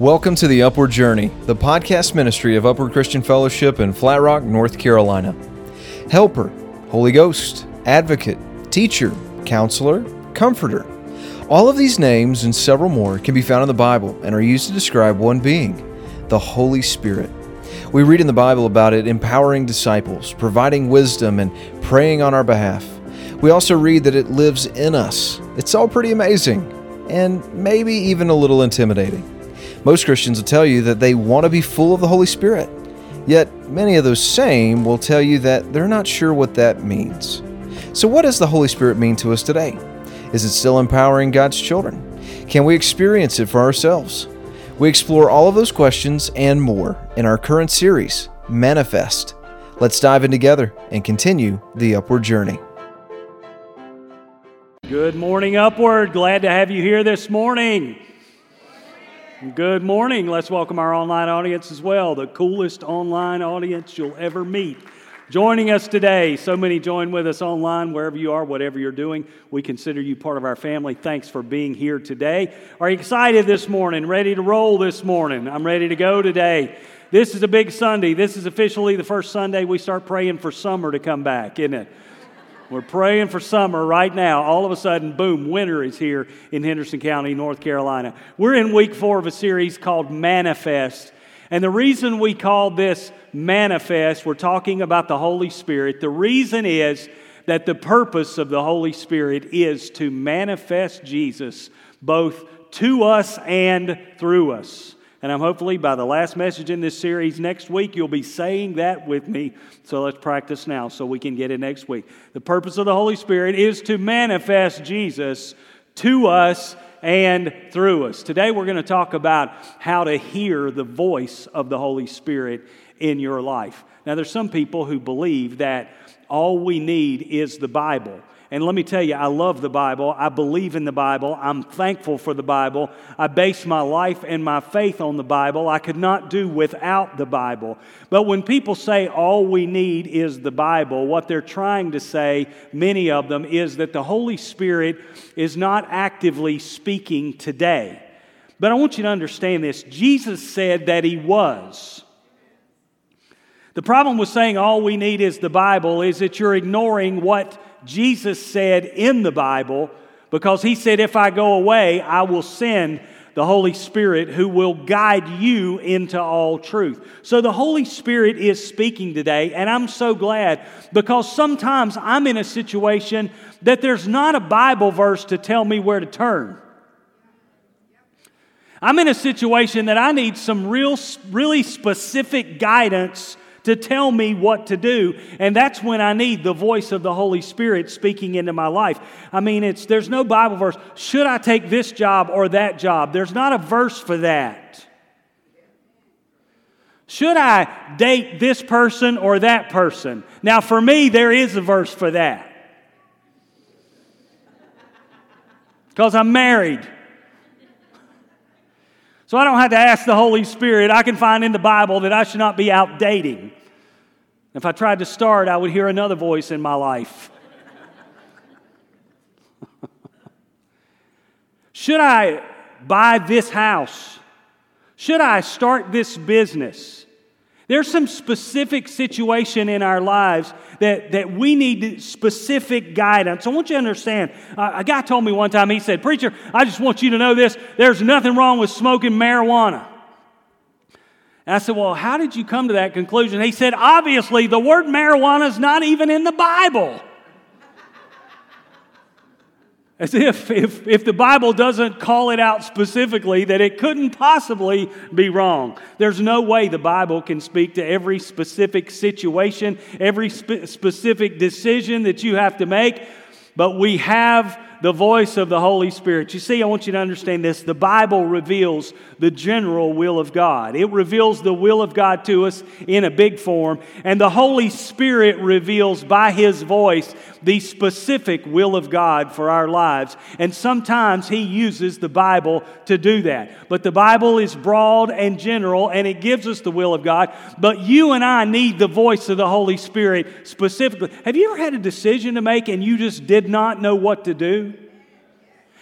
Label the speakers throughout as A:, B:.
A: Welcome to the Upward Journey, the podcast ministry of Upward Christian Fellowship in Flat Rock, North Carolina. Helper, Holy Ghost, Advocate, Teacher, Counselor, Comforter. All of these names and several more can be found in the Bible and are used to describe one being, the Holy Spirit. We read in the Bible about it empowering disciples, providing wisdom, and praying on our behalf. We also read that it lives in us. It's all pretty amazing, and maybe even a little intimidating. Most Christians will tell you that they want to be full of the Holy Spirit. Yet, many of those same will tell you that they're not sure what that means. So, what does the Holy Spirit mean to us today? Is it still empowering God's children? Can we experience it for ourselves? We explore all of those questions and more in our current series, Manifest. Let's dive in together and continue the upward journey.
B: Good morning, Upward. Glad to have you here this morning. Good morning. Let's welcome our online audience as well, the coolest online audience you'll ever meet. Joining us today, so many join with us online, wherever you are, whatever you're doing. We consider you part of our family. Thanks for being here today. Are you excited this morning? Ready to roll this morning? I'm ready to go today. This is a big Sunday. This is officially the first Sunday we start praying for summer to come back, isn't it? We're praying for summer right now. All of a sudden, boom, winter is here in Henderson County, North Carolina. We're in week four of a series called Manifest. And the reason we call this Manifest, we're talking about the Holy Spirit. The reason is that the purpose of the Holy Spirit is to manifest Jesus both to us and through us. And I'm hopefully by the last message in this series next week, you'll be saying that with me. So let's practice now so we can get it next week. The purpose of the Holy Spirit is to manifest Jesus to us and through us. Today we're going to talk about how to hear the voice of the Holy Spirit in your life. Now, there's some people who believe that all we need is the Bible. And let me tell you, I love the Bible. I believe in the Bible. I'm thankful for the Bible. I base my life and my faith on the Bible. I could not do without the Bible. But when people say all we need is the Bible, what they're trying to say, many of them, is that the Holy Spirit is not actively speaking today. But I want you to understand this Jesus said that He was. The problem with saying all we need is the Bible is that you're ignoring what Jesus said in the Bible because he said, If I go away, I will send the Holy Spirit who will guide you into all truth. So the Holy Spirit is speaking today, and I'm so glad because sometimes I'm in a situation that there's not a Bible verse to tell me where to turn. I'm in a situation that I need some real, really specific guidance to tell me what to do. And that's when I need the voice of the Holy Spirit speaking into my life. I mean, it's, there's no Bible verse. Should I take this job or that job? There's not a verse for that. Should I date this person or that person? Now, for me, there is a verse for that. Because I'm married. So I don't have to ask the Holy Spirit. I can find in the Bible that I should not be out dating. If I tried to start, I would hear another voice in my life. Should I buy this house? Should I start this business? There's some specific situation in our lives that, that we need specific guidance. I want you to understand. A guy told me one time, he said, Preacher, I just want you to know this there's nothing wrong with smoking marijuana. And I said, Well, how did you come to that conclusion? He said, Obviously, the word marijuana is not even in the Bible. As if, if, if the Bible doesn't call it out specifically, that it couldn't possibly be wrong. There's no way the Bible can speak to every specific situation, every spe- specific decision that you have to make, but we have the voice of the Holy Spirit. You see, I want you to understand this. The Bible reveals the general will of God, it reveals the will of God to us in a big form, and the Holy Spirit reveals by His voice the specific will of God for our lives. And sometimes He uses the Bible to do that. But the Bible is broad and general, and it gives us the will of God. But you and I need the voice of the Holy Spirit specifically. Have you ever had a decision to make and you just did not know what to do?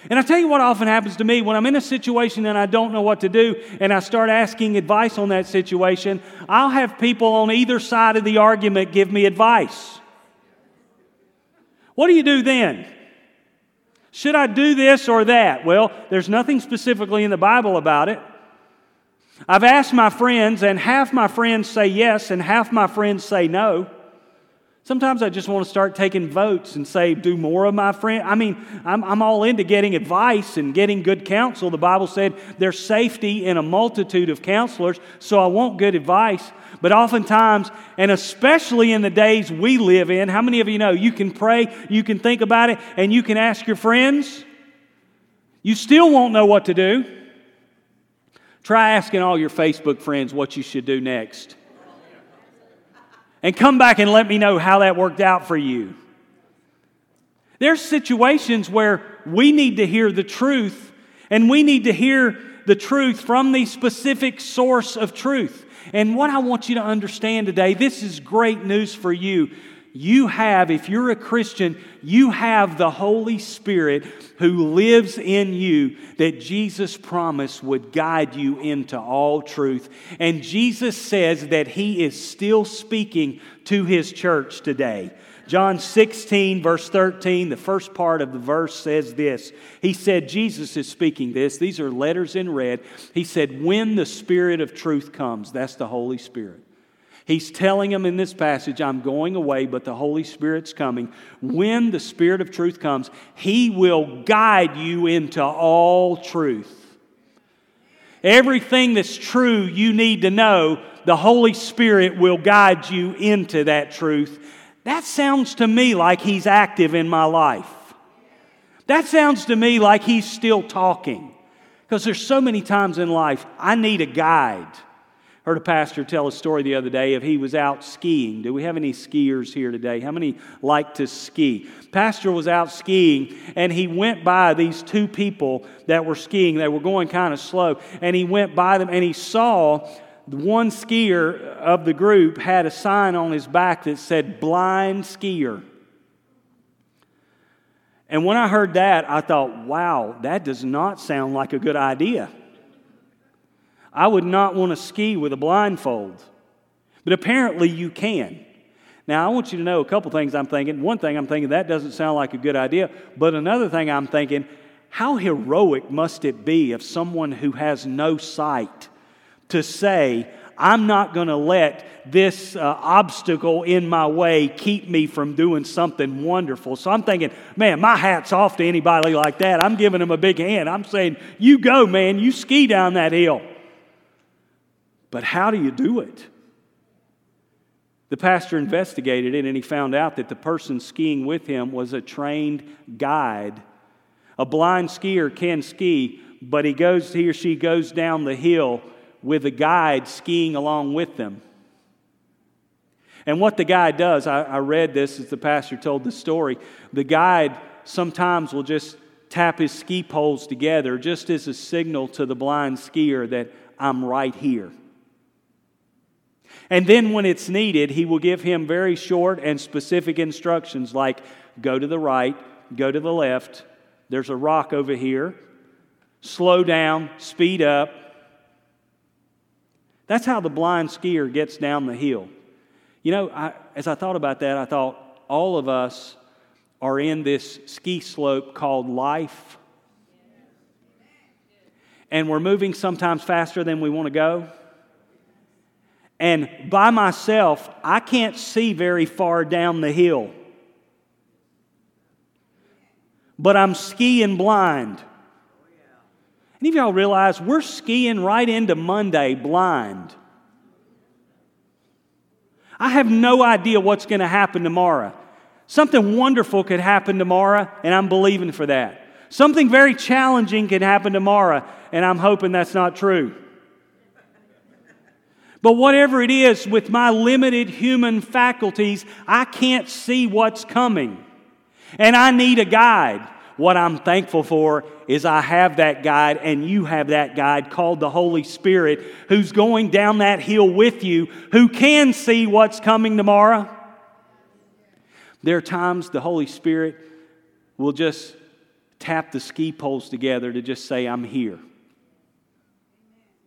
B: And I tell you what often happens to me when I'm in a situation and I don't know what to do and I start asking advice on that situation, I'll have people on either side of the argument give me advice. What do you do then? Should I do this or that? Well, there's nothing specifically in the Bible about it. I've asked my friends, and half my friends say yes, and half my friends say no. Sometimes I just want to start taking votes and say, do more of my friend. I mean, I'm, I'm all into getting advice and getting good counsel. The Bible said there's safety in a multitude of counselors, so I want good advice. But oftentimes, and especially in the days we live in, how many of you know you can pray, you can think about it, and you can ask your friends? You still won't know what to do. Try asking all your Facebook friends what you should do next and come back and let me know how that worked out for you. There's situations where we need to hear the truth, and we need to hear the truth from the specific source of truth. And what I want you to understand today, this is great news for you. You have, if you're a Christian, you have the Holy Spirit who lives in you that Jesus promised would guide you into all truth. And Jesus says that He is still speaking to His church today. John 16, verse 13, the first part of the verse says this. He said, Jesus is speaking this. These are letters in red. He said, When the Spirit of truth comes, that's the Holy Spirit. He's telling them in this passage, I'm going away, but the Holy Spirit's coming. When the Spirit of truth comes, He will guide you into all truth. Everything that's true you need to know, the Holy Spirit will guide you into that truth. That sounds to me like He's active in my life. That sounds to me like He's still talking. Because there's so many times in life I need a guide. Heard a pastor tell a story the other day of he was out skiing. Do we have any skiers here today? How many like to ski? Pastor was out skiing and he went by these two people that were skiing. They were going kind of slow. And he went by them and he saw one skier of the group had a sign on his back that said blind skier. And when I heard that, I thought, wow, that does not sound like a good idea. I would not want to ski with a blindfold. But apparently you can. Now, I want you to know a couple things I'm thinking. One thing I'm thinking, that doesn't sound like a good idea. But another thing I'm thinking, how heroic must it be of someone who has no sight to say, I'm not going to let this uh, obstacle in my way keep me from doing something wonderful. So I'm thinking, man, my hat's off to anybody like that. I'm giving them a big hand. I'm saying, you go, man, you ski down that hill. But how do you do it? The pastor investigated it and he found out that the person skiing with him was a trained guide. A blind skier can ski, but he goes he or she goes down the hill with a guide skiing along with them. And what the guide does, I, I read this as the pastor told the story. The guide sometimes will just tap his ski poles together just as a signal to the blind skier that I'm right here. And then, when it's needed, he will give him very short and specific instructions like go to the right, go to the left, there's a rock over here, slow down, speed up. That's how the blind skier gets down the hill. You know, I, as I thought about that, I thought all of us are in this ski slope called life. And we're moving sometimes faster than we want to go. And by myself, I can't see very far down the hill. But I'm skiing blind. Any of y'all realize we're skiing right into Monday blind? I have no idea what's going to happen tomorrow. Something wonderful could happen tomorrow, and I'm believing for that. Something very challenging could happen tomorrow, and I'm hoping that's not true. But whatever it is, with my limited human faculties, I can't see what's coming. And I need a guide. What I'm thankful for is I have that guide, and you have that guide called the Holy Spirit who's going down that hill with you, who can see what's coming tomorrow. There are times the Holy Spirit will just tap the ski poles together to just say, I'm here.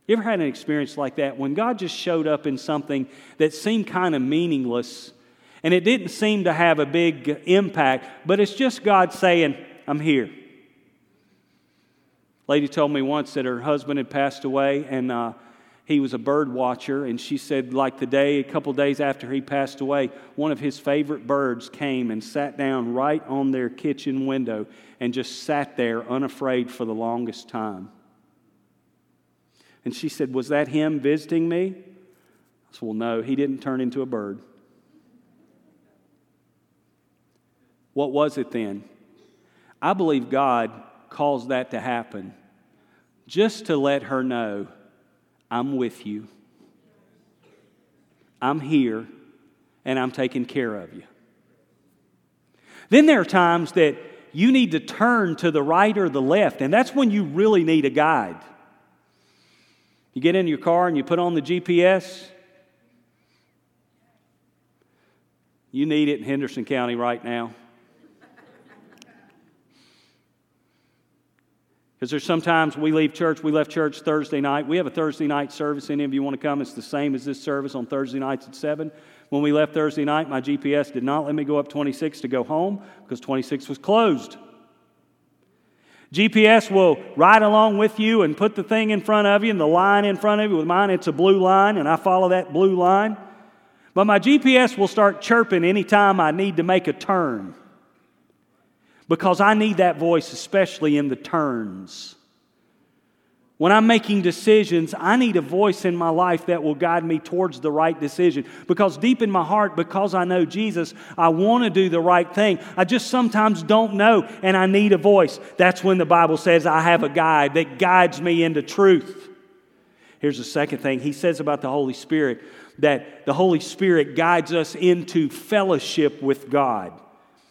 B: You ever had an experience like that when God just showed up in something that seemed kind of meaningless and it didn't seem to have a big impact, but it's just God saying, I'm here. Lady told me once that her husband had passed away and uh, he was a bird watcher, and she said, like the day, a couple days after he passed away, one of his favorite birds came and sat down right on their kitchen window and just sat there unafraid for the longest time. And she said, Was that him visiting me? I said, Well, no, he didn't turn into a bird. What was it then? I believe God caused that to happen just to let her know I'm with you. I'm here and I'm taking care of you. Then there are times that you need to turn to the right or the left, and that's when you really need a guide. You get in your car and you put on the GPS. You need it in Henderson County right now. Because there's sometimes we leave church, we left church Thursday night. We have a Thursday night service. Any of you want to come? It's the same as this service on Thursday nights at 7. When we left Thursday night, my GPS did not let me go up 26 to go home because 26 was closed. GPS will ride along with you and put the thing in front of you and the line in front of you. With mine, it's a blue line, and I follow that blue line. But my GPS will start chirping anytime I need to make a turn because I need that voice, especially in the turns. When I'm making decisions, I need a voice in my life that will guide me towards the right decision. Because deep in my heart, because I know Jesus, I want to do the right thing. I just sometimes don't know, and I need a voice. That's when the Bible says, I have a guide that guides me into truth. Here's the second thing He says about the Holy Spirit that the Holy Spirit guides us into fellowship with God.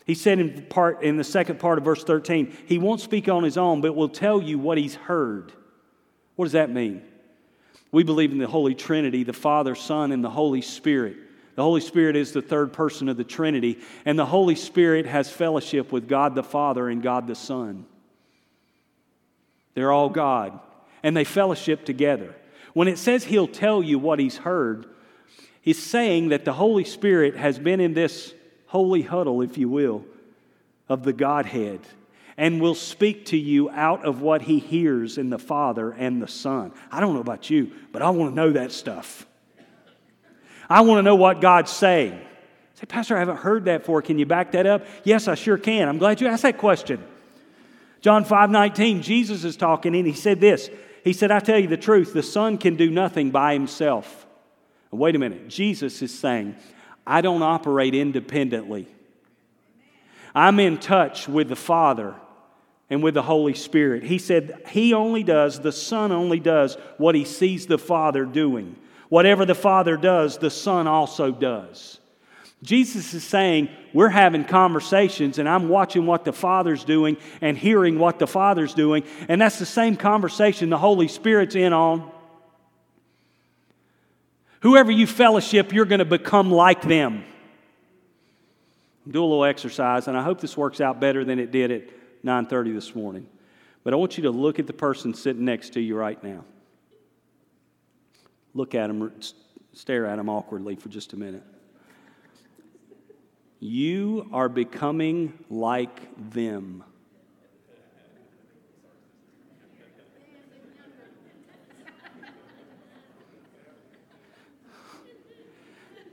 B: He said in, part, in the second part of verse 13, he won't speak on his own, but will tell you what he's heard. What does that mean? We believe in the Holy Trinity, the Father, Son, and the Holy Spirit. The Holy Spirit is the third person of the Trinity, and the Holy Spirit has fellowship with God the Father and God the Son. They're all God, and they fellowship together. When it says He'll tell you what He's heard, He's saying that the Holy Spirit has been in this holy huddle, if you will, of the Godhead and will speak to you out of what he hears in the Father and the Son. I don't know about you, but I want to know that stuff. I want to know what God's saying. Say, Pastor, I haven't heard that before. Can you back that up? Yes, I sure can. I'm glad you asked that question. John 5 19, Jesus is talking and he said this. He said, I tell you the truth, the Son can do nothing by himself. wait a minute. Jesus is saying, I don't operate independently. I'm in touch with the Father and with the Holy Spirit. He said He only does, the Son only does what He sees the Father doing. Whatever the Father does, the Son also does. Jesus is saying, We're having conversations, and I'm watching what the Father's doing and hearing what the Father's doing. And that's the same conversation the Holy Spirit's in on. Whoever you fellowship, you're going to become like them. Do a little exercise, and I hope this works out better than it did at 9:30 this morning. But I want you to look at the person sitting next to you right now. Look at them, stare at them awkwardly for just a minute. You are becoming like them.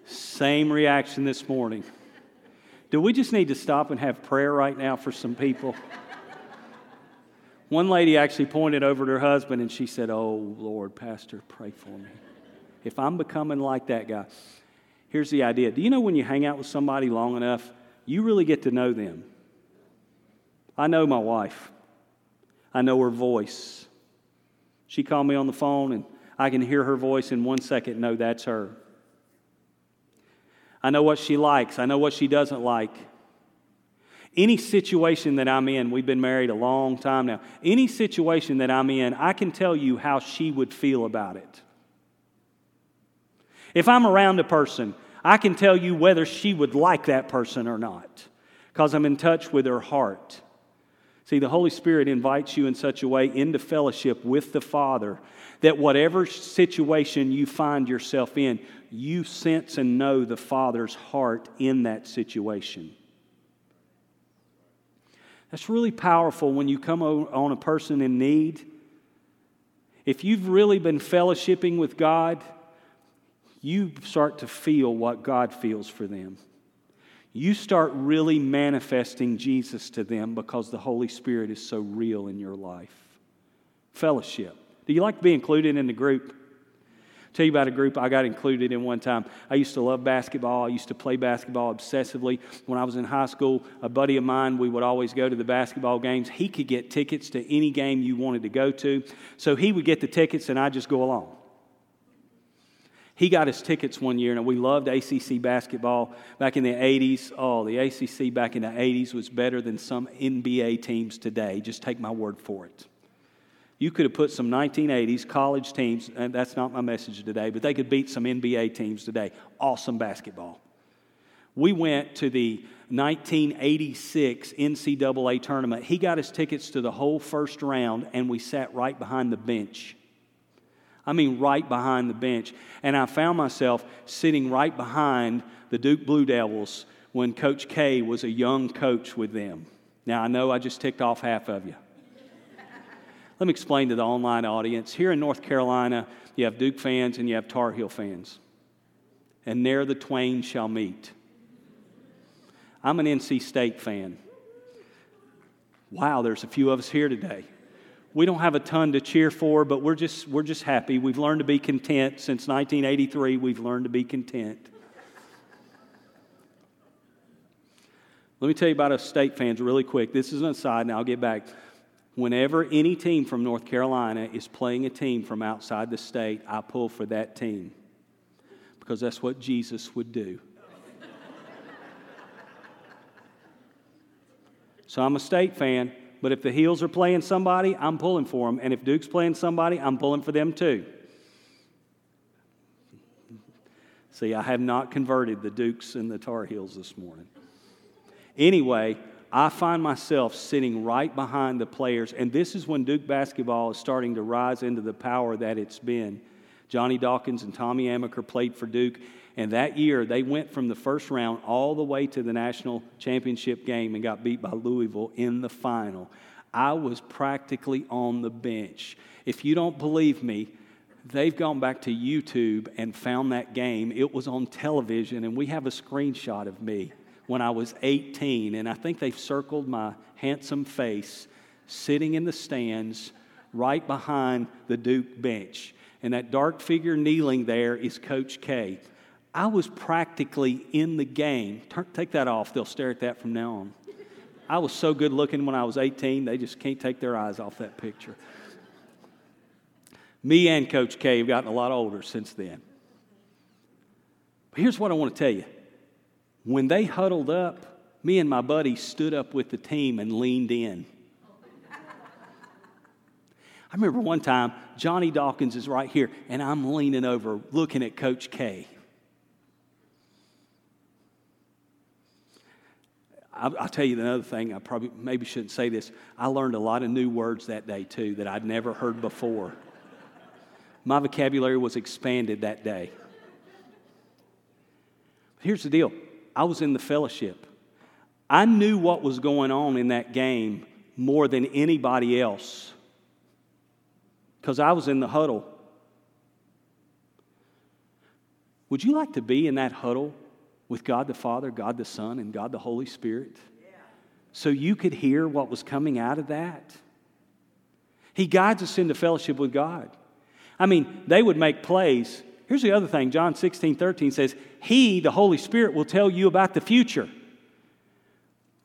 B: Same reaction this morning. Do we just need to stop and have prayer right now for some people? One lady actually pointed over to her husband and she said, Oh, Lord, Pastor, pray for me. If I'm becoming like that guy, here's the idea. Do you know when you hang out with somebody long enough, you really get to know them? I know my wife, I know her voice. She called me on the phone and I can hear her voice in one second, know that's her. I know what she likes. I know what she doesn't like. Any situation that I'm in, we've been married a long time now. Any situation that I'm in, I can tell you how she would feel about it. If I'm around a person, I can tell you whether she would like that person or not because I'm in touch with her heart. See, the Holy Spirit invites you in such a way into fellowship with the Father that whatever situation you find yourself in, you sense and know the Father's heart in that situation. That's really powerful when you come on a person in need. If you've really been fellowshipping with God, you start to feel what God feels for them you start really manifesting Jesus to them because the Holy Spirit is so real in your life. Fellowship. Do you like to be included in the group? Tell you about a group I got included in one time. I used to love basketball. I used to play basketball obsessively. When I was in high school, a buddy of mine, we would always go to the basketball games. He could get tickets to any game you wanted to go to. So he would get the tickets and I'd just go along. He got his tickets one year, and we loved ACC basketball back in the 80s. Oh, the ACC back in the 80s was better than some NBA teams today. Just take my word for it. You could have put some 1980s college teams, and that's not my message today, but they could beat some NBA teams today. Awesome basketball. We went to the 1986 NCAA tournament. He got his tickets to the whole first round, and we sat right behind the bench. I mean, right behind the bench. And I found myself sitting right behind the Duke Blue Devils when Coach K was a young coach with them. Now, I know I just ticked off half of you. Let me explain to the online audience. Here in North Carolina, you have Duke fans and you have Tar Heel fans. And there the twain shall meet. I'm an NC State fan. Wow, there's a few of us here today we don't have a ton to cheer for, but we're just, we're just happy. We've learned to be content. Since 1983, we've learned to be content. Let me tell you about us state fans really quick. This is an aside, and I'll get back. Whenever any team from North Carolina is playing a team from outside the state, I pull for that team because that's what Jesus would do. so I'm a state fan. But if the Heels are playing somebody, I'm pulling for them. And if Duke's playing somebody, I'm pulling for them too. See, I have not converted the Dukes and the Tar Heels this morning. Anyway, I find myself sitting right behind the players, and this is when Duke basketball is starting to rise into the power that it's been. Johnny Dawkins and Tommy Amaker played for Duke, and that year, they went from the first round all the way to the national championship game and got beat by Louisville in the final. I was practically on the bench. If you don't believe me, they've gone back to YouTube and found that game. It was on television, and we have a screenshot of me when I was 18. And I think they've circled my handsome face sitting in the stands right behind the Duke bench. And that dark figure kneeling there is Coach K. I was practically in the game. Take that off, they'll stare at that from now on. I was so good looking when I was 18, they just can't take their eyes off that picture. Me and Coach K have gotten a lot older since then. But here's what I want to tell you when they huddled up, me and my buddy stood up with the team and leaned in. I remember one time, Johnny Dawkins is right here, and I'm leaning over looking at Coach K. I'll, I'll, tell you another thing. I probably maybe shouldn't say this. I learned a lot of new words that day too that I'd never heard before. My vocabulary was expanded that day. But Here's the deal. I was in the fellowship. I knew what was going on in that game more than anybody else because I was in the huddle. Would you like to be in that huddle with God the Father, God the Son, and God the Holy Spirit? So you could hear what was coming out of that? He guides us into fellowship with God. I mean, they would make plays. Here's the other thing John 16, 13 says, He, the Holy Spirit, will tell you about the future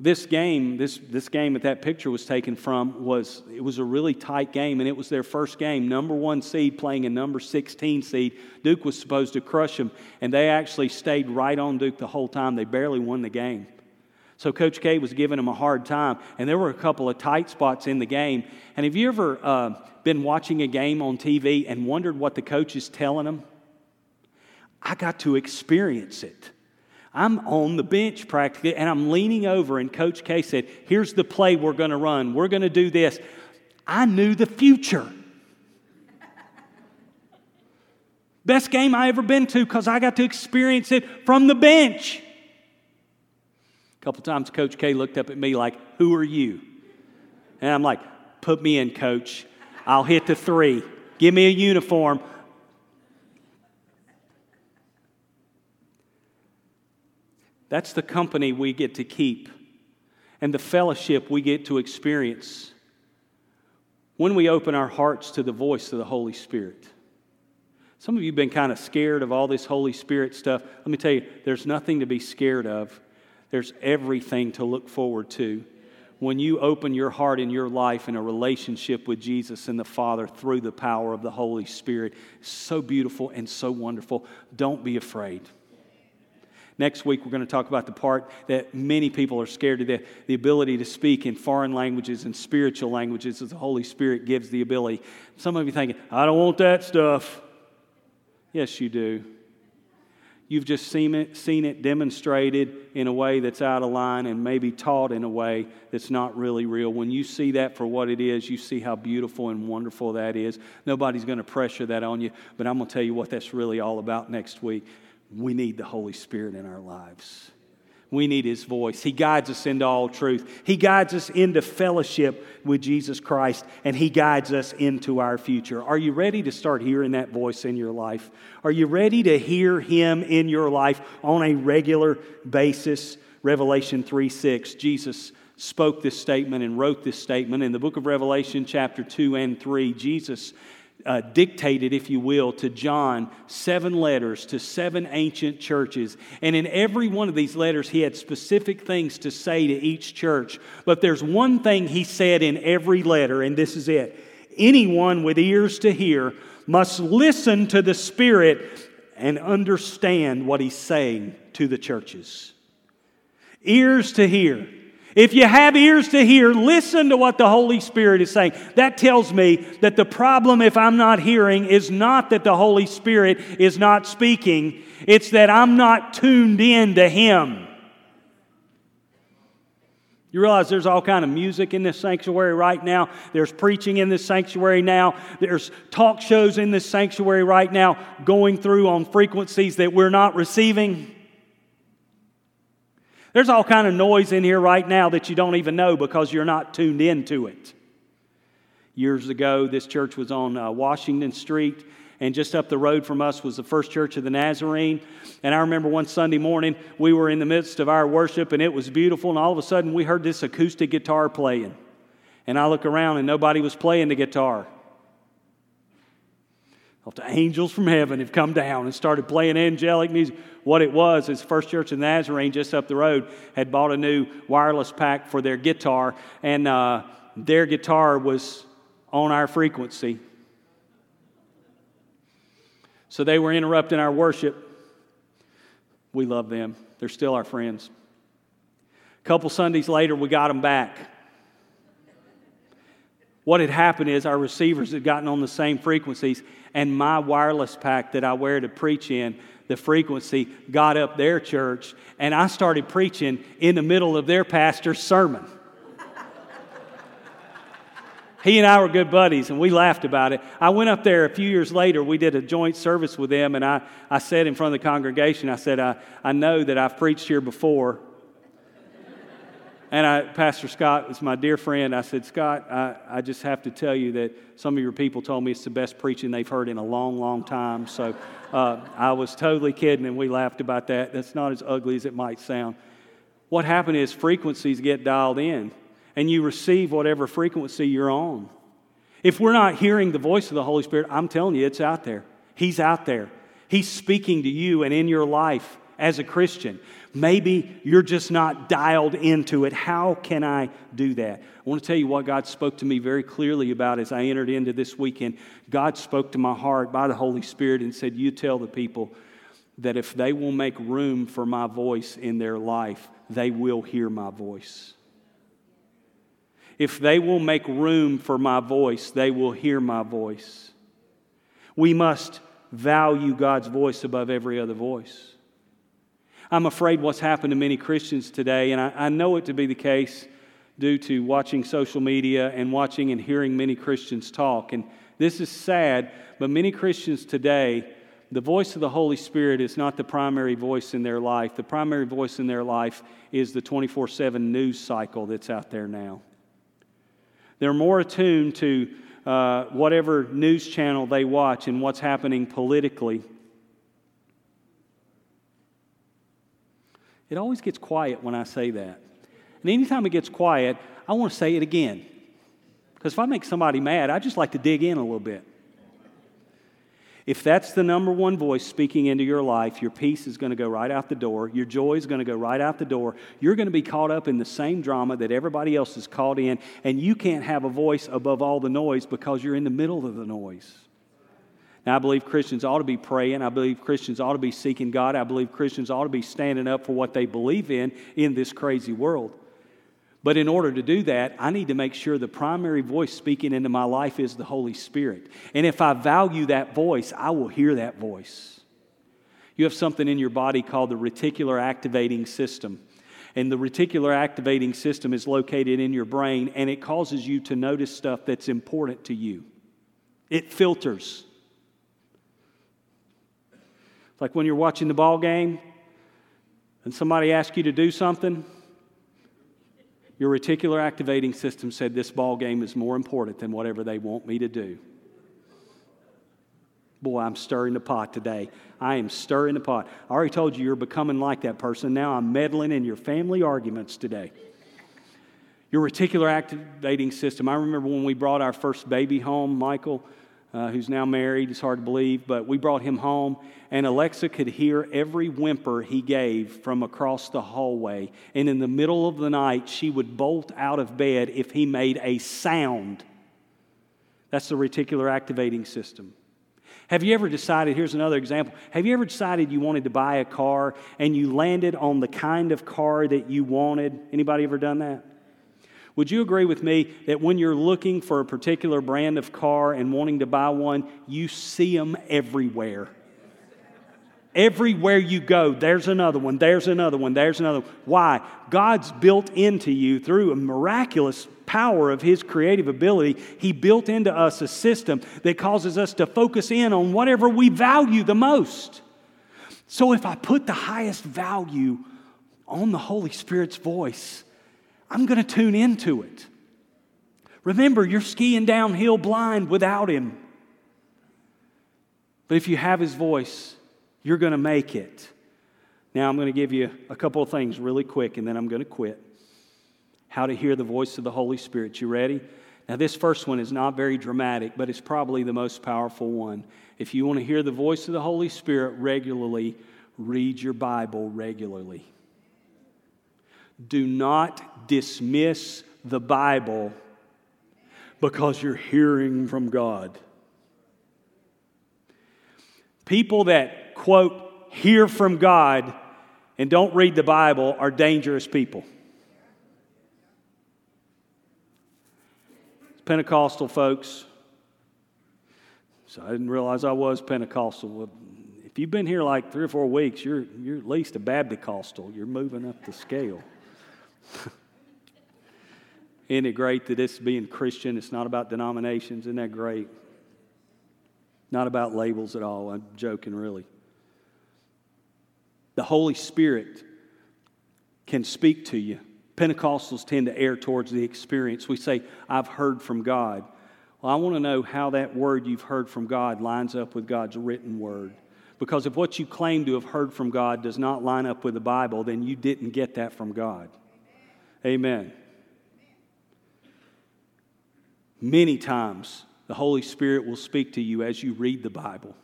B: this game, this, this game that that picture was taken from, was it was a really tight game, and it was their first game. Number one seed playing a number 16 seed. Duke was supposed to crush them, and they actually stayed right on Duke the whole time. They barely won the game. So Coach K was giving them a hard time, and there were a couple of tight spots in the game. And have you ever uh, been watching a game on TV and wondered what the coach is telling them? I got to experience it. I'm on the bench practically, and I'm leaning over, and Coach K said, Here's the play we're going to run. We're going to do this. I knew the future. Best game I ever been to because I got to experience it from the bench. A couple times, Coach K looked up at me like, Who are you? And I'm like, Put me in, coach. I'll hit the three. Give me a uniform. That's the company we get to keep and the fellowship we get to experience when we open our hearts to the voice of the Holy Spirit. Some of you have been kind of scared of all this Holy Spirit stuff. Let me tell you, there's nothing to be scared of, there's everything to look forward to. When you open your heart and your life in a relationship with Jesus and the Father through the power of the Holy Spirit, so beautiful and so wonderful. Don't be afraid. Next week, we're going to talk about the part that many people are scared of the, the ability to speak in foreign languages and spiritual languages as the Holy Spirit gives the ability. Some of you thinking, I don't want that stuff. Yes, you do. You've just seen it, seen it demonstrated in a way that's out of line and maybe taught in a way that's not really real. When you see that for what it is, you see how beautiful and wonderful that is. Nobody's going to pressure that on you, but I'm going to tell you what that's really all about next week. We need the Holy Spirit in our lives. We need His voice. He guides us into all truth. He guides us into fellowship with Jesus Christ, and He guides us into our future. Are you ready to start hearing that voice in your life? Are you ready to hear Him in your life on a regular basis? Revelation 3 6, Jesus spoke this statement and wrote this statement. In the book of Revelation, chapter 2 and 3, Jesus uh, dictated, if you will, to John seven letters to seven ancient churches. And in every one of these letters, he had specific things to say to each church. But there's one thing he said in every letter, and this is it anyone with ears to hear must listen to the Spirit and understand what he's saying to the churches. Ears to hear. If you have ears to hear, listen to what the Holy Spirit is saying. That tells me that the problem, if I'm not hearing, is not that the Holy Spirit is not speaking, it's that I'm not tuned in to Him. You realize there's all kind of music in this sanctuary right now. There's preaching in this sanctuary now. There's talk shows in this sanctuary right now going through on frequencies that we're not receiving. There's all kind of noise in here right now that you don't even know because you're not tuned into it. Years ago, this church was on uh, Washington Street, and just up the road from us was the First Church of the Nazarene. And I remember one Sunday morning, we were in the midst of our worship, and it was beautiful, and all of a sudden we heard this acoustic guitar playing. And I look around, and nobody was playing the guitar. The angels from heaven have come down and started playing angelic music. What it was is First Church of Nazarene, just up the road, had bought a new wireless pack for their guitar, and uh, their guitar was on our frequency. So they were interrupting our worship. We love them, they're still our friends. A couple Sundays later, we got them back. What had happened is our receivers had gotten on the same frequencies, and my wireless pack that I wear to preach in, the frequency got up their church, and I started preaching in the middle of their pastor's sermon. he and I were good buddies, and we laughed about it. I went up there a few years later. We did a joint service with them, and I, I said in front of the congregation, I said, I, I know that I've preached here before, and I, Pastor Scott was my dear friend. I said, Scott, I, I just have to tell you that some of your people told me it's the best preaching they've heard in a long, long time. So uh, I was totally kidding, and we laughed about that. That's not as ugly as it might sound. What happened is frequencies get dialed in, and you receive whatever frequency you're on. If we're not hearing the voice of the Holy Spirit, I'm telling you, it's out there. He's out there. He's speaking to you and in your life as a Christian. Maybe you're just not dialed into it. How can I do that? I want to tell you what God spoke to me very clearly about as I entered into this weekend. God spoke to my heart by the Holy Spirit and said, You tell the people that if they will make room for my voice in their life, they will hear my voice. If they will make room for my voice, they will hear my voice. We must value God's voice above every other voice. I'm afraid what's happened to many Christians today, and I, I know it to be the case due to watching social media and watching and hearing many Christians talk. And this is sad, but many Christians today, the voice of the Holy Spirit is not the primary voice in their life. The primary voice in their life is the 24 7 news cycle that's out there now. They're more attuned to uh, whatever news channel they watch and what's happening politically. It always gets quiet when I say that. And anytime it gets quiet, I want to say it again. Because if I make somebody mad, I just like to dig in a little bit. If that's the number one voice speaking into your life, your peace is going to go right out the door. Your joy is going to go right out the door. You're going to be caught up in the same drama that everybody else is caught in, and you can't have a voice above all the noise because you're in the middle of the noise. Now, I believe Christians ought to be praying. I believe Christians ought to be seeking God. I believe Christians ought to be standing up for what they believe in in this crazy world. But in order to do that, I need to make sure the primary voice speaking into my life is the Holy Spirit. And if I value that voice, I will hear that voice. You have something in your body called the reticular activating system. And the reticular activating system is located in your brain, and it causes you to notice stuff that's important to you. It filters. Like when you're watching the ball game and somebody asks you to do something, your reticular activating system said this ball game is more important than whatever they want me to do. Boy, I'm stirring the pot today. I am stirring the pot. I already told you you're becoming like that person. Now I'm meddling in your family arguments today. Your reticular activating system. I remember when we brought our first baby home, Michael uh, who's now married. It's hard to believe, but we brought him home, and Alexa could hear every whimper he gave from across the hallway. And in the middle of the night, she would bolt out of bed if he made a sound. That's the reticular activating system. Have you ever decided, here's another example. Have you ever decided you wanted to buy a car and you landed on the kind of car that you wanted? Anybody ever done that? Would you agree with me that when you're looking for a particular brand of car and wanting to buy one, you see them everywhere? Everywhere you go, there's another one, there's another one, there's another one. Why? God's built into you through a miraculous power of His creative ability. He built into us a system that causes us to focus in on whatever we value the most. So if I put the highest value on the Holy Spirit's voice, I'm going to tune into it. Remember, you're skiing downhill blind without Him. But if you have His voice, you're going to make it. Now, I'm going to give you a couple of things really quick, and then I'm going to quit. How to hear the voice of the Holy Spirit. You ready? Now, this first one is not very dramatic, but it's probably the most powerful one. If you want to hear the voice of the Holy Spirit regularly, read your Bible regularly. Do not dismiss the Bible because you're hearing from God. People that, quote, hear from God and don't read the Bible are dangerous people. Pentecostal folks. So I didn't realize I was Pentecostal. If you've been here like three or four weeks, you're, you're at least a Baptist. You're moving up the scale. Isn't it great that it's being Christian? It's not about denominations. Isn't that great? Not about labels at all. I'm joking, really. The Holy Spirit can speak to you. Pentecostals tend to err towards the experience. We say, I've heard from God. Well, I want to know how that word you've heard from God lines up with God's written word. Because if what you claim to have heard from God does not line up with the Bible, then you didn't get that from God. Amen. Many times, the Holy Spirit will speak to you as you read the Bible.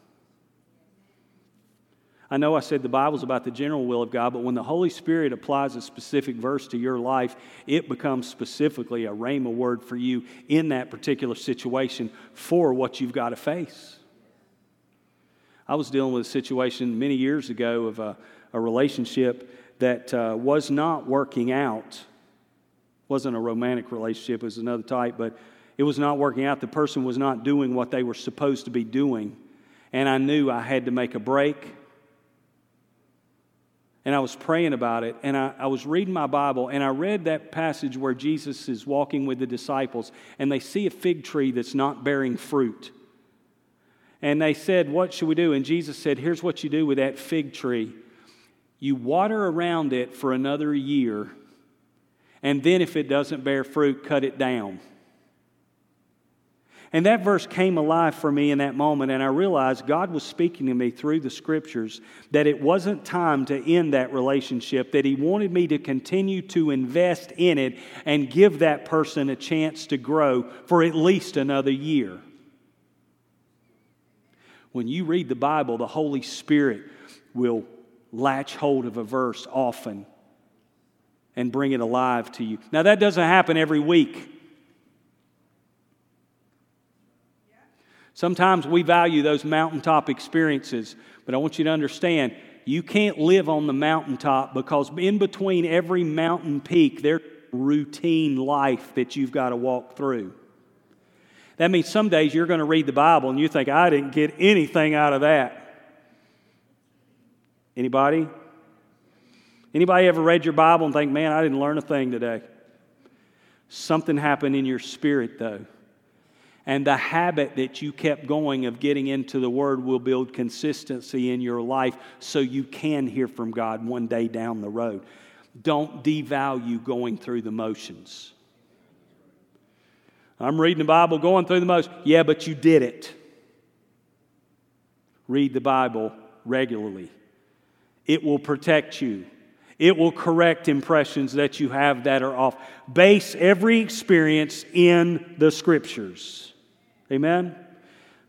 B: I know I said the Bible's about the general will of God, but when the Holy Spirit applies a specific verse to your life, it becomes specifically a rhema word for you in that particular situation for what you've got to face. I was dealing with a situation many years ago of a, a relationship that uh, was not working out wasn't a romantic relationship, it was another type, but it was not working out. The person was not doing what they were supposed to be doing. And I knew I had to make a break. and I was praying about it, and I, I, was reading my Bible, and I read that passage where Jesus is walking with the disciples, and they see a fig tree that's not bearing fruit. And they said, What should we do? And Jesus said, Here's what you do with that fig tree you water around it for another year, and then if it doesn't bear fruit, cut it down. And that verse came alive for me in that moment, and I realized God was speaking to me through the scriptures that it wasn't time to end that relationship, that He wanted me to continue to invest in it and give that person a chance to grow for at least another year. When you read the Bible, the Holy Spirit will latch hold of a verse often and bring it alive to you. Now, that doesn't happen every week. Sometimes we value those mountaintop experiences, but I want you to understand you can't live on the mountaintop because in between every mountain peak, there's routine life that you've got to walk through. That means some days you're going to read the Bible and you think, I didn't get anything out of that. Anybody? Anybody ever read your Bible and think, man, I didn't learn a thing today? Something happened in your spirit, though. And the habit that you kept going of getting into the Word will build consistency in your life so you can hear from God one day down the road. Don't devalue going through the motions. I'm reading the Bible, going through the motions. Yeah, but you did it. Read the Bible regularly, it will protect you. It will correct impressions that you have that are off. Base every experience in the scriptures. Amen?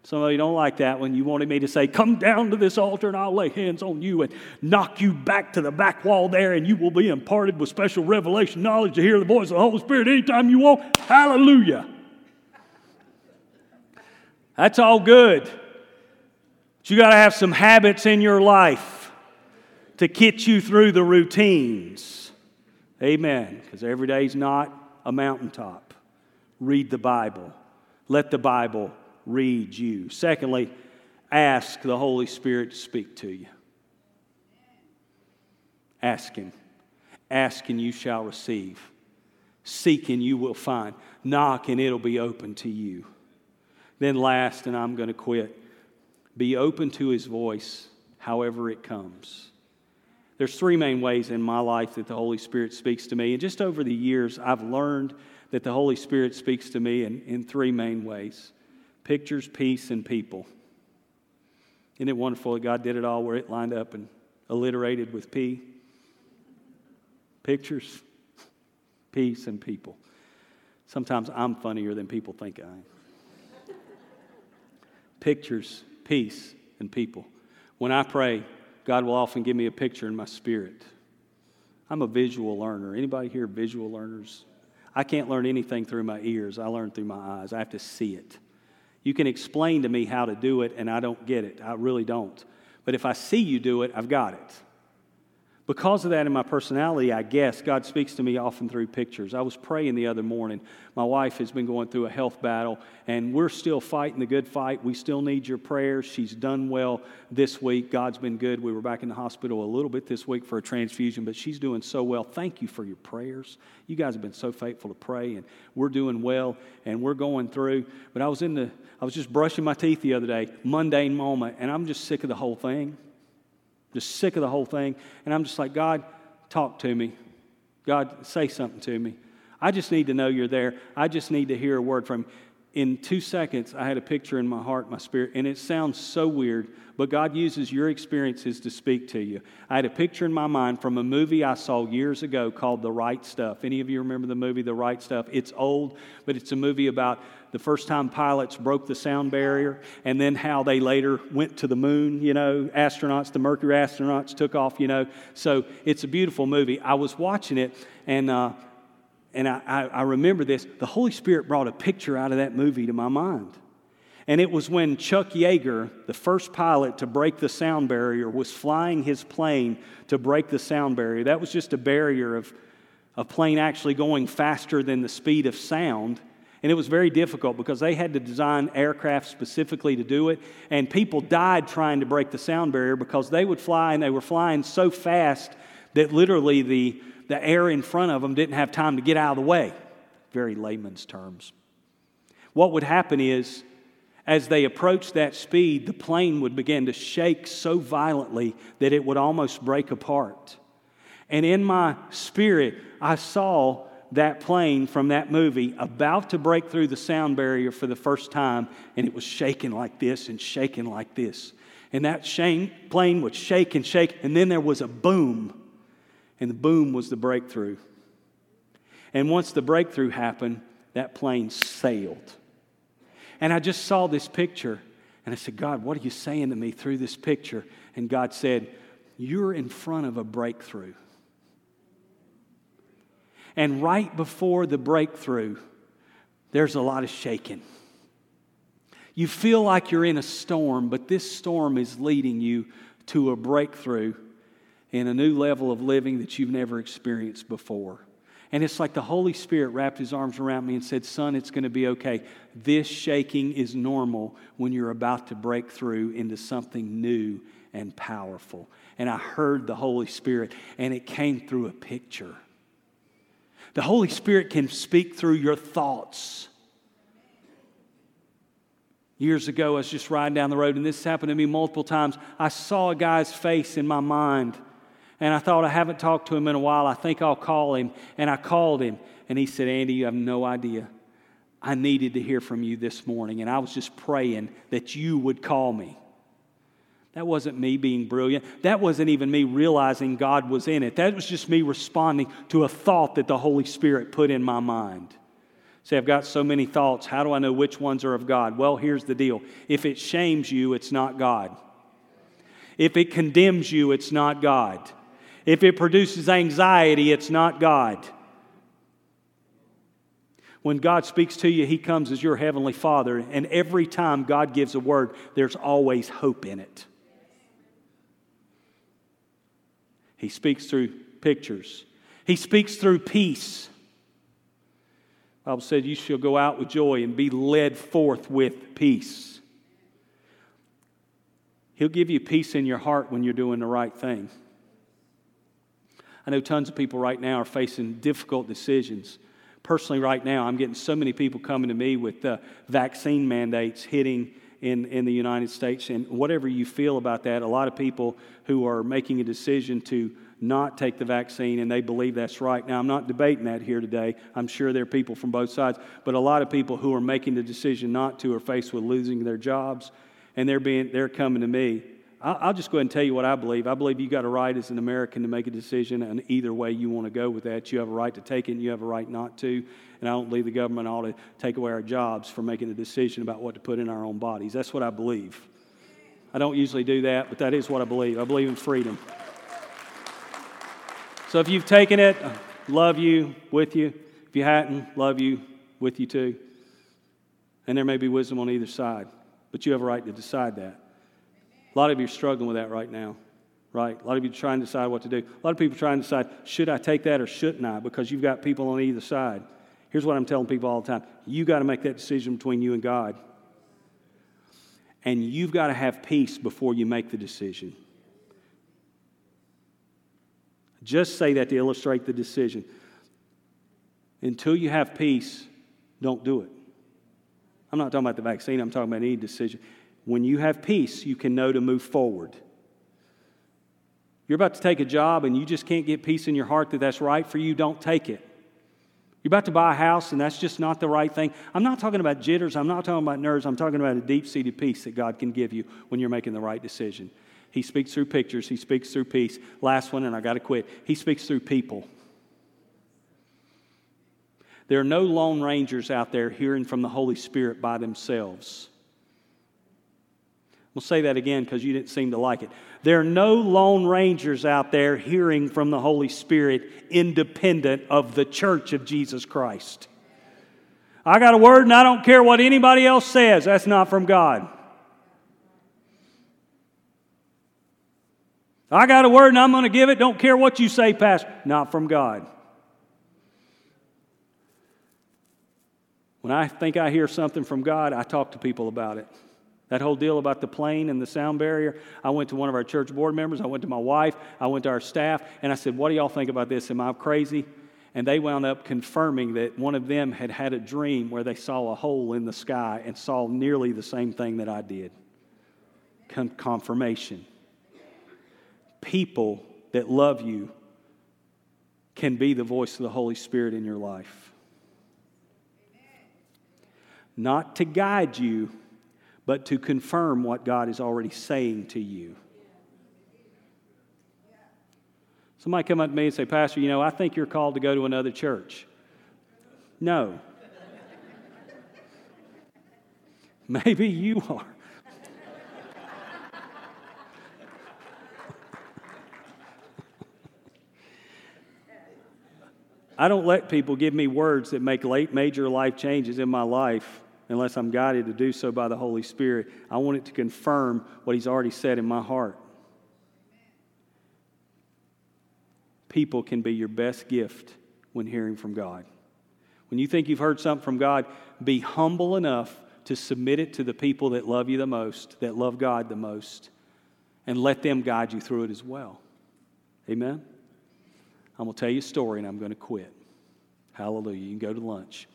B: Some of you don't like that when you wanted me to say, Come down to this altar and I'll lay hands on you and knock you back to the back wall there, and you will be imparted with special revelation knowledge to hear the voice of the Holy Spirit anytime you want. Hallelujah. That's all good. But you got to have some habits in your life to get you through the routines. Amen. Because every day's not a mountaintop. Read the Bible. Let the Bible read you. Secondly, ask the Holy Spirit to speak to you. Ask Him. Ask and you shall receive. Seek and you will find. Knock and it'll be open to you. Then, last, and I'm going to quit, be open to His voice however it comes. There's three main ways in my life that the Holy Spirit speaks to me. And just over the years, I've learned that the Holy Spirit speaks to me in, in three main ways pictures, peace, and people. Isn't it wonderful that God did it all where it lined up and alliterated with P? Pictures, peace, and people. Sometimes I'm funnier than people think I am. Pictures, peace, and people. When I pray, God will often give me a picture in my spirit. I'm a visual learner. Anybody here visual learners? I can't learn anything through my ears. I learn through my eyes. I have to see it. You can explain to me how to do it, and I don't get it. I really don't. But if I see you do it, I've got it. Because of that in my personality, I guess, God speaks to me often through pictures. I was praying the other morning. My wife has been going through a health battle, and we're still fighting the good fight. We still need your prayers. She's done well this week. God's been good. We were back in the hospital a little bit this week for a transfusion, but she's doing so well. Thank you for your prayers. You guys have been so faithful to pray, and we're doing well, and we're going through. But I was in the, I was just brushing my teeth the other day, mundane moment, and I'm just sick of the whole thing just sick of the whole thing. And I'm just like, God, talk to me. God, say something to me. I just need to know you're there. I just need to hear a word from you. In two seconds, I had a picture in my heart, my spirit, and it sounds so weird, but God uses your experiences to speak to you. I had a picture in my mind from a movie I saw years ago called The Right Stuff. Any of you remember the movie The Right Stuff? It's old, but it's a movie about the first time pilots broke the sound barrier, and then how they later went to the moon, you know, astronauts, the Mercury astronauts took off, you know. So it's a beautiful movie. I was watching it, and, uh, and I, I, I remember this. The Holy Spirit brought a picture out of that movie to my mind. And it was when Chuck Yeager, the first pilot to break the sound barrier, was flying his plane to break the sound barrier. That was just a barrier of a plane actually going faster than the speed of sound And it was very difficult because they had to design aircraft specifically to do it. And people died trying to break the sound barrier because they would fly and they were flying so fast that literally the, the air in front of them didn't have time to get out of the way. Very layman's terms. What would happen is, as they approached that speed, the plane would begin to shake so violently that it would almost break apart. And in my spirit, I saw that plane from that movie about to break through the sound barrier for the first time, and it was shaking like this and shaking like this. And that plane would shake and shake, and then there was a boom, and the boom was the breakthrough. And once the breakthrough happened, that plane sailed. And I just saw this picture, and I said, God, what are you saying to me through this picture? And God said, You're in front of a breakthrough. And right before the breakthrough, there's a lot of shaking. You feel like you're in a storm, but this storm is leading you to a breakthrough in a new level of living that you've never experienced before. And it's like the Holy Spirit wrapped his arms around me and said, Son, it's going to be okay. This shaking is normal when you're about to break through into something new and powerful. And I heard the Holy Spirit, and it came through a picture. The Holy Spirit can speak through your thoughts. Years ago, I was just riding down the road, and this happened to me multiple times. I saw a guy's face in my mind, and I thought, I haven't talked to him in a while. I think I'll call him. And I called him, and he said, Andy, you have no idea. I needed to hear from you this morning, and I was just praying that you would call me. That wasn't me being brilliant. That wasn't even me realizing God was in it. That was just me responding to a thought that the Holy Spirit put in my mind. Say, I've got so many thoughts. How do I know which ones are of God? Well, here's the deal if it shames you, it's not God. If it condemns you, it's not God. If it produces anxiety, it's not God. When God speaks to you, He comes as your Heavenly Father, and every time God gives a word, there's always hope in it. He speaks through pictures. He speaks through peace. The Bible said, You shall go out with joy and be led forth with peace. He'll give you peace in your heart when you're doing the right thing. I know tons of people right now are facing difficult decisions. Personally, right now, I'm getting so many people coming to me with vaccine mandates hitting in, in the United States. And whatever you feel about that, a lot of people who are making a decision to not take the vaccine and they believe that's right. Now, I'm not debating that here today. I'm sure there are people from both sides, but a lot of people who are making the decision not to are faced with losing their jobs and they're, being, they're coming to me. I'll just go ahead and tell you what I believe. I believe you got a right as an American to make a decision, and either way you want to go with that, you have a right to take it, and you have a right not to. And I don't believe the government ought to take away our jobs for making a decision about what to put in our own bodies. That's what I believe. I don't usually do that, but that is what I believe. I believe in freedom. So if you've taken it, uh, love you, with you. If you hadn't, love you, with you too. And there may be wisdom on either side, but you have a right to decide that. A lot of you are struggling with that right now, right? A lot of you trying to decide what to do. A lot of people trying to decide, should I take that or shouldn't I? Because you've got people on either side. Here's what I'm telling people all the time you got to make that decision between you and God. And you've got to have peace before you make the decision. Just say that to illustrate the decision. Until you have peace, don't do it. I'm not talking about the vaccine, I'm talking about any decision. When you have peace, you can know to move forward. You're about to take a job and you just can't get peace in your heart that that's right for you, don't take it. You're about to buy a house and that's just not the right thing. I'm not talking about jitters, I'm not talking about nerves, I'm talking about a deep seated peace that God can give you when you're making the right decision. He speaks through pictures, He speaks through peace. Last one, and I got to quit. He speaks through people. There are no lone rangers out there hearing from the Holy Spirit by themselves. We'll say that again because you didn't seem to like it. There are no lone rangers out there hearing from the Holy Spirit independent of the church of Jesus Christ. I got a word and I don't care what anybody else says. That's not from God. I got a word and I'm going to give it. Don't care what you say, Pastor. Not from God. When I think I hear something from God, I talk to people about it. That whole deal about the plane and the sound barrier, I went to one of our church board members, I went to my wife, I went to our staff, and I said, What do y'all think about this? Am I crazy? And they wound up confirming that one of them had had a dream where they saw a hole in the sky and saw nearly the same thing that I did. Con- confirmation. People that love you can be the voice of the Holy Spirit in your life. Not to guide you, but to confirm what God is already saying to you. Somebody come up to me and say, Pastor, you know, I think you're called to go to another church. No. Maybe you are. I don't let people give me words that make late major life changes in my life unless I'm guided to do so by the Holy Spirit. I want it to confirm what He's already said in my heart. People can be your best gift when hearing from God. When you think you've heard something from God, be humble enough to submit it to the people that love you the most, that love God the most, and let them guide you through it as well. Amen? I'm going to tell you a story and I'm going to quit. Hallelujah. You can go to lunch.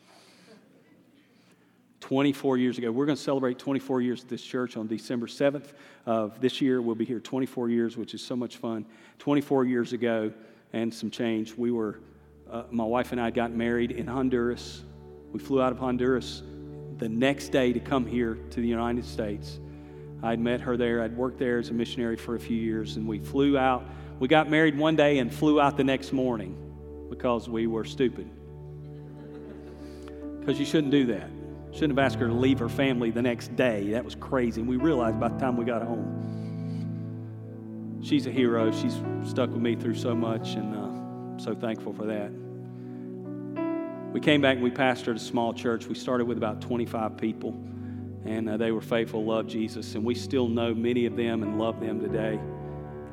B: 24 years ago. We're going to celebrate 24 years at this church on December 7th of this year. We'll be here 24 years, which is so much fun. 24 years ago and some change, we were, uh, my wife and I got married in Honduras. We flew out of Honduras the next day to come here to the United States. I'd met her there. I'd worked there as a missionary for a few years, and we flew out. We got married one day and flew out the next morning because we were stupid. Because you shouldn't do that. Shouldn't have asked her to leave her family the next day. That was crazy. And we realized by the time we got home. She's a hero. She's stuck with me through so much, and uh, so thankful for that. We came back and we pastored a small church. We started with about 25 people, and uh, they were faithful, loved Jesus, and we still know many of them and love them today.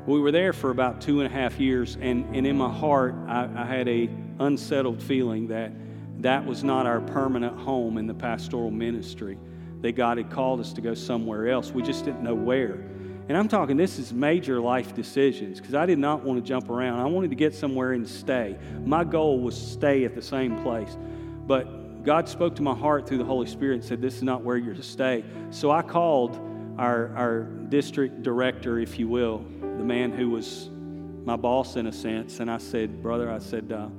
B: We were there for about two and a half years, and, and in my heart, I, I had a unsettled feeling that that was not our permanent home in the pastoral ministry, that God had called us to go somewhere else. We just didn't know where. And I'm talking, this is major life decisions because I did not want to jump around. I wanted to get somewhere and stay. My goal was to stay at the same place. But God spoke to my heart through the Holy Spirit and said, This is not where you're to stay. So I called our, our district director, if you will, the man who was my boss in a sense, and I said, Brother, I said, uh,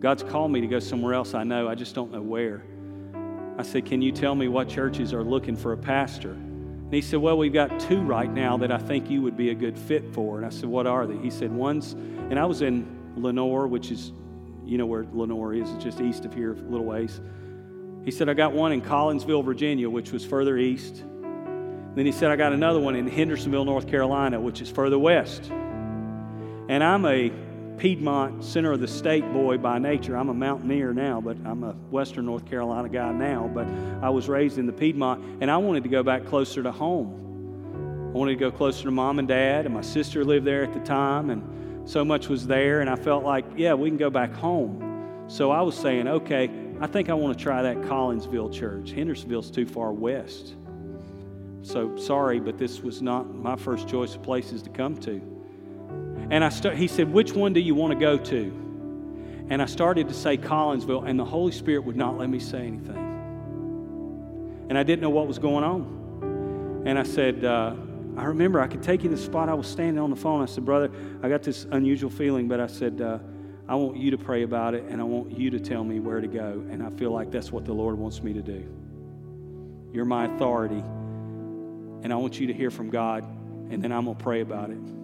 B: God's called me to go somewhere else I know, I just don't know where. I said, Can you tell me what churches are looking for a pastor? And he said, Well, we've got two right now that I think you would be a good fit for. And I said, What are they? He said, One's, and I was in Lenoir, which is, you know where Lenoir is, it's just east of here, a little ways. He said, I got one in Collinsville, Virginia, which was further east. Then he said, I got another one in Hendersonville, North Carolina, which is further west. And I'm a Piedmont, center of the state boy by nature. I'm a mountaineer now, but I'm a Western North Carolina guy now. But I was raised in the Piedmont, and I wanted to go back closer to home. I wanted to go closer to mom and dad, and my sister lived there at the time, and so much was there, and I felt like, yeah, we can go back home. So I was saying, okay, I think I want to try that Collinsville church. Hendersonville's too far west. So sorry, but this was not my first choice of places to come to. And I he said, Which one do you want to go to? And I started to say Collinsville, and the Holy Spirit would not let me say anything. And I didn't know what was going on. And I said, uh, I remember I could take you to the spot I was standing on the phone. I said, Brother, I got this unusual feeling, but I said, uh, I want you to pray about it, and I want you to tell me where to go. And I feel like that's what the Lord wants me to do. You're my authority, and I want you to hear from God, and then I'm going to pray about it.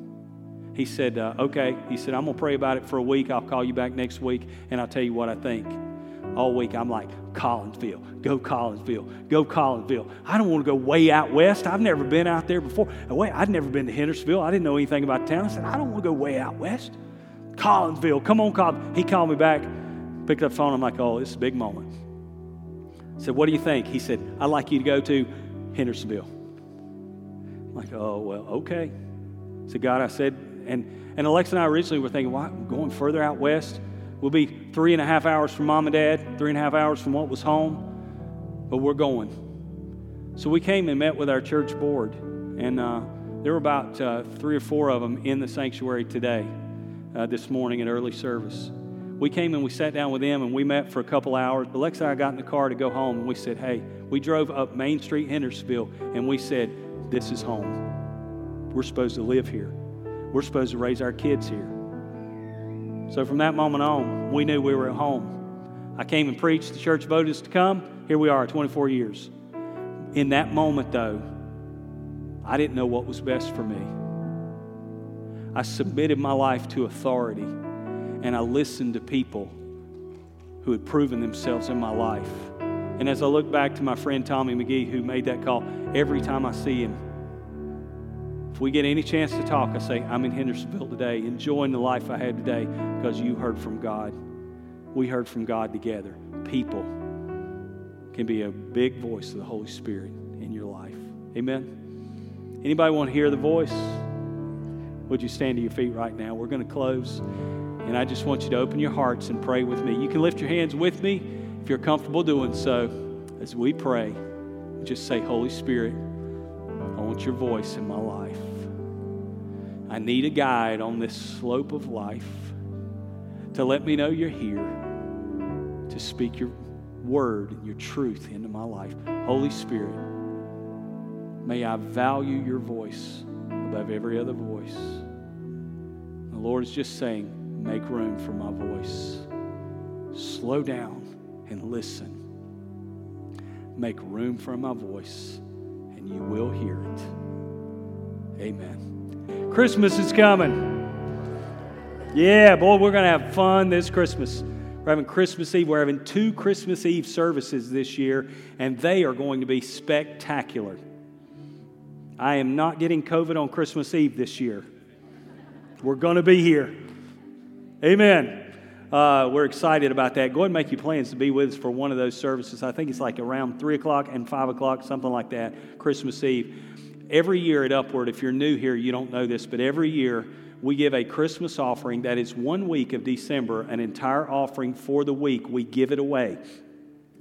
B: He said, uh, Okay. He said, I'm going to pray about it for a week. I'll call you back next week and I'll tell you what I think. All week, I'm like, Collinsville, go Collinsville, go Collinsville. I don't want to go way out west. I've never been out there before. Wait, I'd never been to Hendersonville. I didn't know anything about town. I said, I don't want to go way out west. Collinsville, come on, Collinsville. He called me back, picked up the phone. I'm like, oh, this is a big moment. I said, what do you think? He said, I'd like you to go to Hendersonville. I'm like, oh, well, okay. So, God, I said, and, and Alexa and I originally were thinking, why going further out west? We'll be three and a half hours from mom and dad, three and a half hours from what was home. but we're going. So we came and met with our church board, and uh, there were about uh, three or four of them in the sanctuary today, uh, this morning at early service. We came and we sat down with them and we met for a couple hours. But and I got in the car to go home and we said, hey, we drove up Main Street, Hendersonville, and we said, this is home. We're supposed to live here. We're supposed to raise our kids here. So from that moment on, we knew we were at home. I came and preached. The church voted us to come. Here we are, 24 years. In that moment, though, I didn't know what was best for me. I submitted my life to authority and I listened to people who had proven themselves in my life. And as I look back to my friend Tommy McGee, who made that call, every time I see him, if we get any chance to talk, I say, I'm in Hendersonville today, enjoying the life I had today because you heard from God. We heard from God together. People can be a big voice of the Holy Spirit in your life. Amen. Anybody want to hear the voice? Would you stand to your feet right now? We're going to close. And I just want you to open your hearts and pray with me. You can lift your hands with me if you're comfortable doing so as we pray. Just say, Holy Spirit, I want your voice in my life. I need a guide on this slope of life to let me know you're here, to speak your word and your truth into my life. Holy Spirit, may I value your voice above every other voice. The Lord is just saying, make room for my voice. Slow down and listen. Make room for my voice, and you will hear it. Amen. Christmas is coming. Yeah, boy, we're going to have fun this Christmas. We're having Christmas Eve. We're having two Christmas Eve services this year, and they are going to be spectacular. I am not getting COVID on Christmas Eve this year. We're going to be here. Amen. Uh, we're excited about that. Go ahead and make your plans to be with us for one of those services. I think it's like around 3 o'clock and 5 o'clock, something like that, Christmas Eve. Every year at Upward, if you're new here, you don't know this, but every year we give a Christmas offering that is one week of December, an entire offering for the week. We give it away.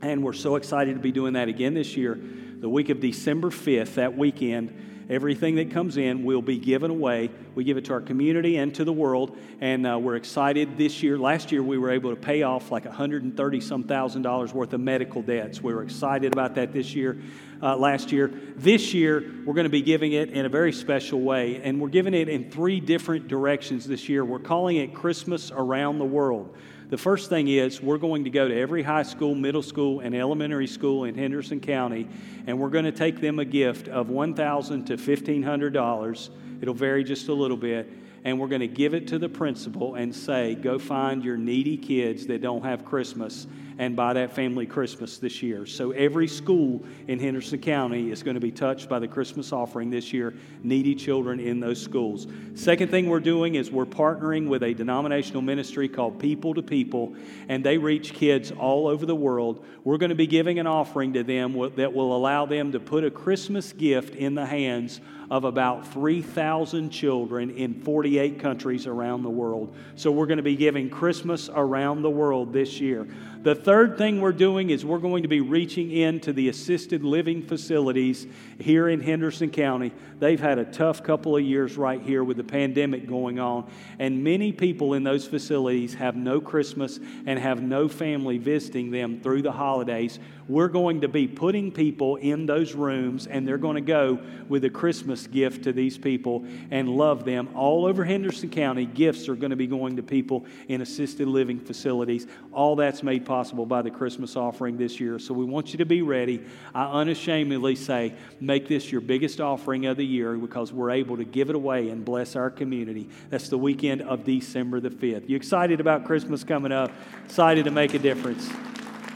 B: And we're so excited to be doing that again this year. The week of December 5th, that weekend, Everything that comes in will be given away. We give it to our community and to the world, and uh, we're excited this year. Last year, we were able to pay off like 130 some thousand dollars worth of medical debts. We were excited about that this year. Uh, last year. This year, we're going to be giving it in a very special way, and we're giving it in three different directions this year. We're calling it Christmas Around the World. The first thing is we're going to go to every high school, middle school, and elementary school in Henderson County, and we're going to take them a gift of 1,000 to $1,500. It'll vary just a little bit. And we're going to give it to the principal and say, go find your needy kids that don't have Christmas and buy that family Christmas this year. So every school in Henderson County is going to be touched by the Christmas offering this year, needy children in those schools. Second thing we're doing is we're partnering with a denominational ministry called People to People, and they reach kids all over the world. We're going to be giving an offering to them that will allow them to put a Christmas gift in the hands of about 3,000 children in 48 countries around the world. So we're going to be giving Christmas around the world this year. The third thing we're doing is we're going to be reaching into the assisted living facilities here in Henderson County. They've had a tough couple of years right here with the pandemic going on, and many people in those facilities have no Christmas and have no family visiting them through the holidays. We're going to be putting people in those rooms, and they're going to go with a Christmas gift to these people and love them. All over Henderson County, gifts are going to be going to people in assisted living facilities. All that's made possible by the Christmas offering this year. So we want you to be ready. I unashamedly say, make this your biggest offering of the year because we're able to give it away and bless our community. That's the weekend of December the 5th. You excited about Christmas coming up? Excited to make a difference?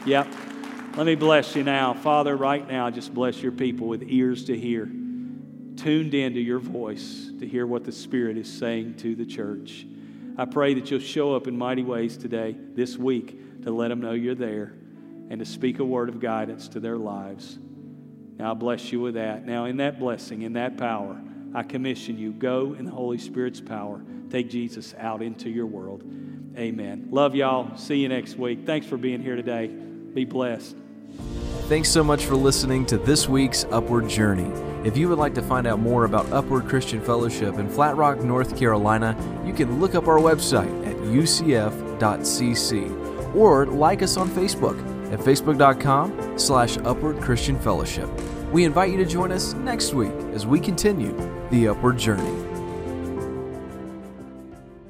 B: Yep. Let me bless you now. Father, right now, just bless your people with ears to hear, tuned into your voice to hear what the Spirit is saying to the church. I pray that you'll show up in mighty ways today, this week, to let them know you're there and to speak a word of guidance to their lives. Now, I bless you with that. Now, in that blessing, in that power, I commission you go in the Holy Spirit's power. Take Jesus out into your world. Amen. Love y'all. See you next week. Thanks for being here today. Be blessed.
A: Thanks so much for listening to this week's Upward Journey. If you would like to find out more about Upward Christian Fellowship in Flat Rock, North Carolina, you can look up our website at ucf.cc or like us on Facebook at facebook.com slash upward christian fellowship. We invite you to join us next week as we continue the upward journey.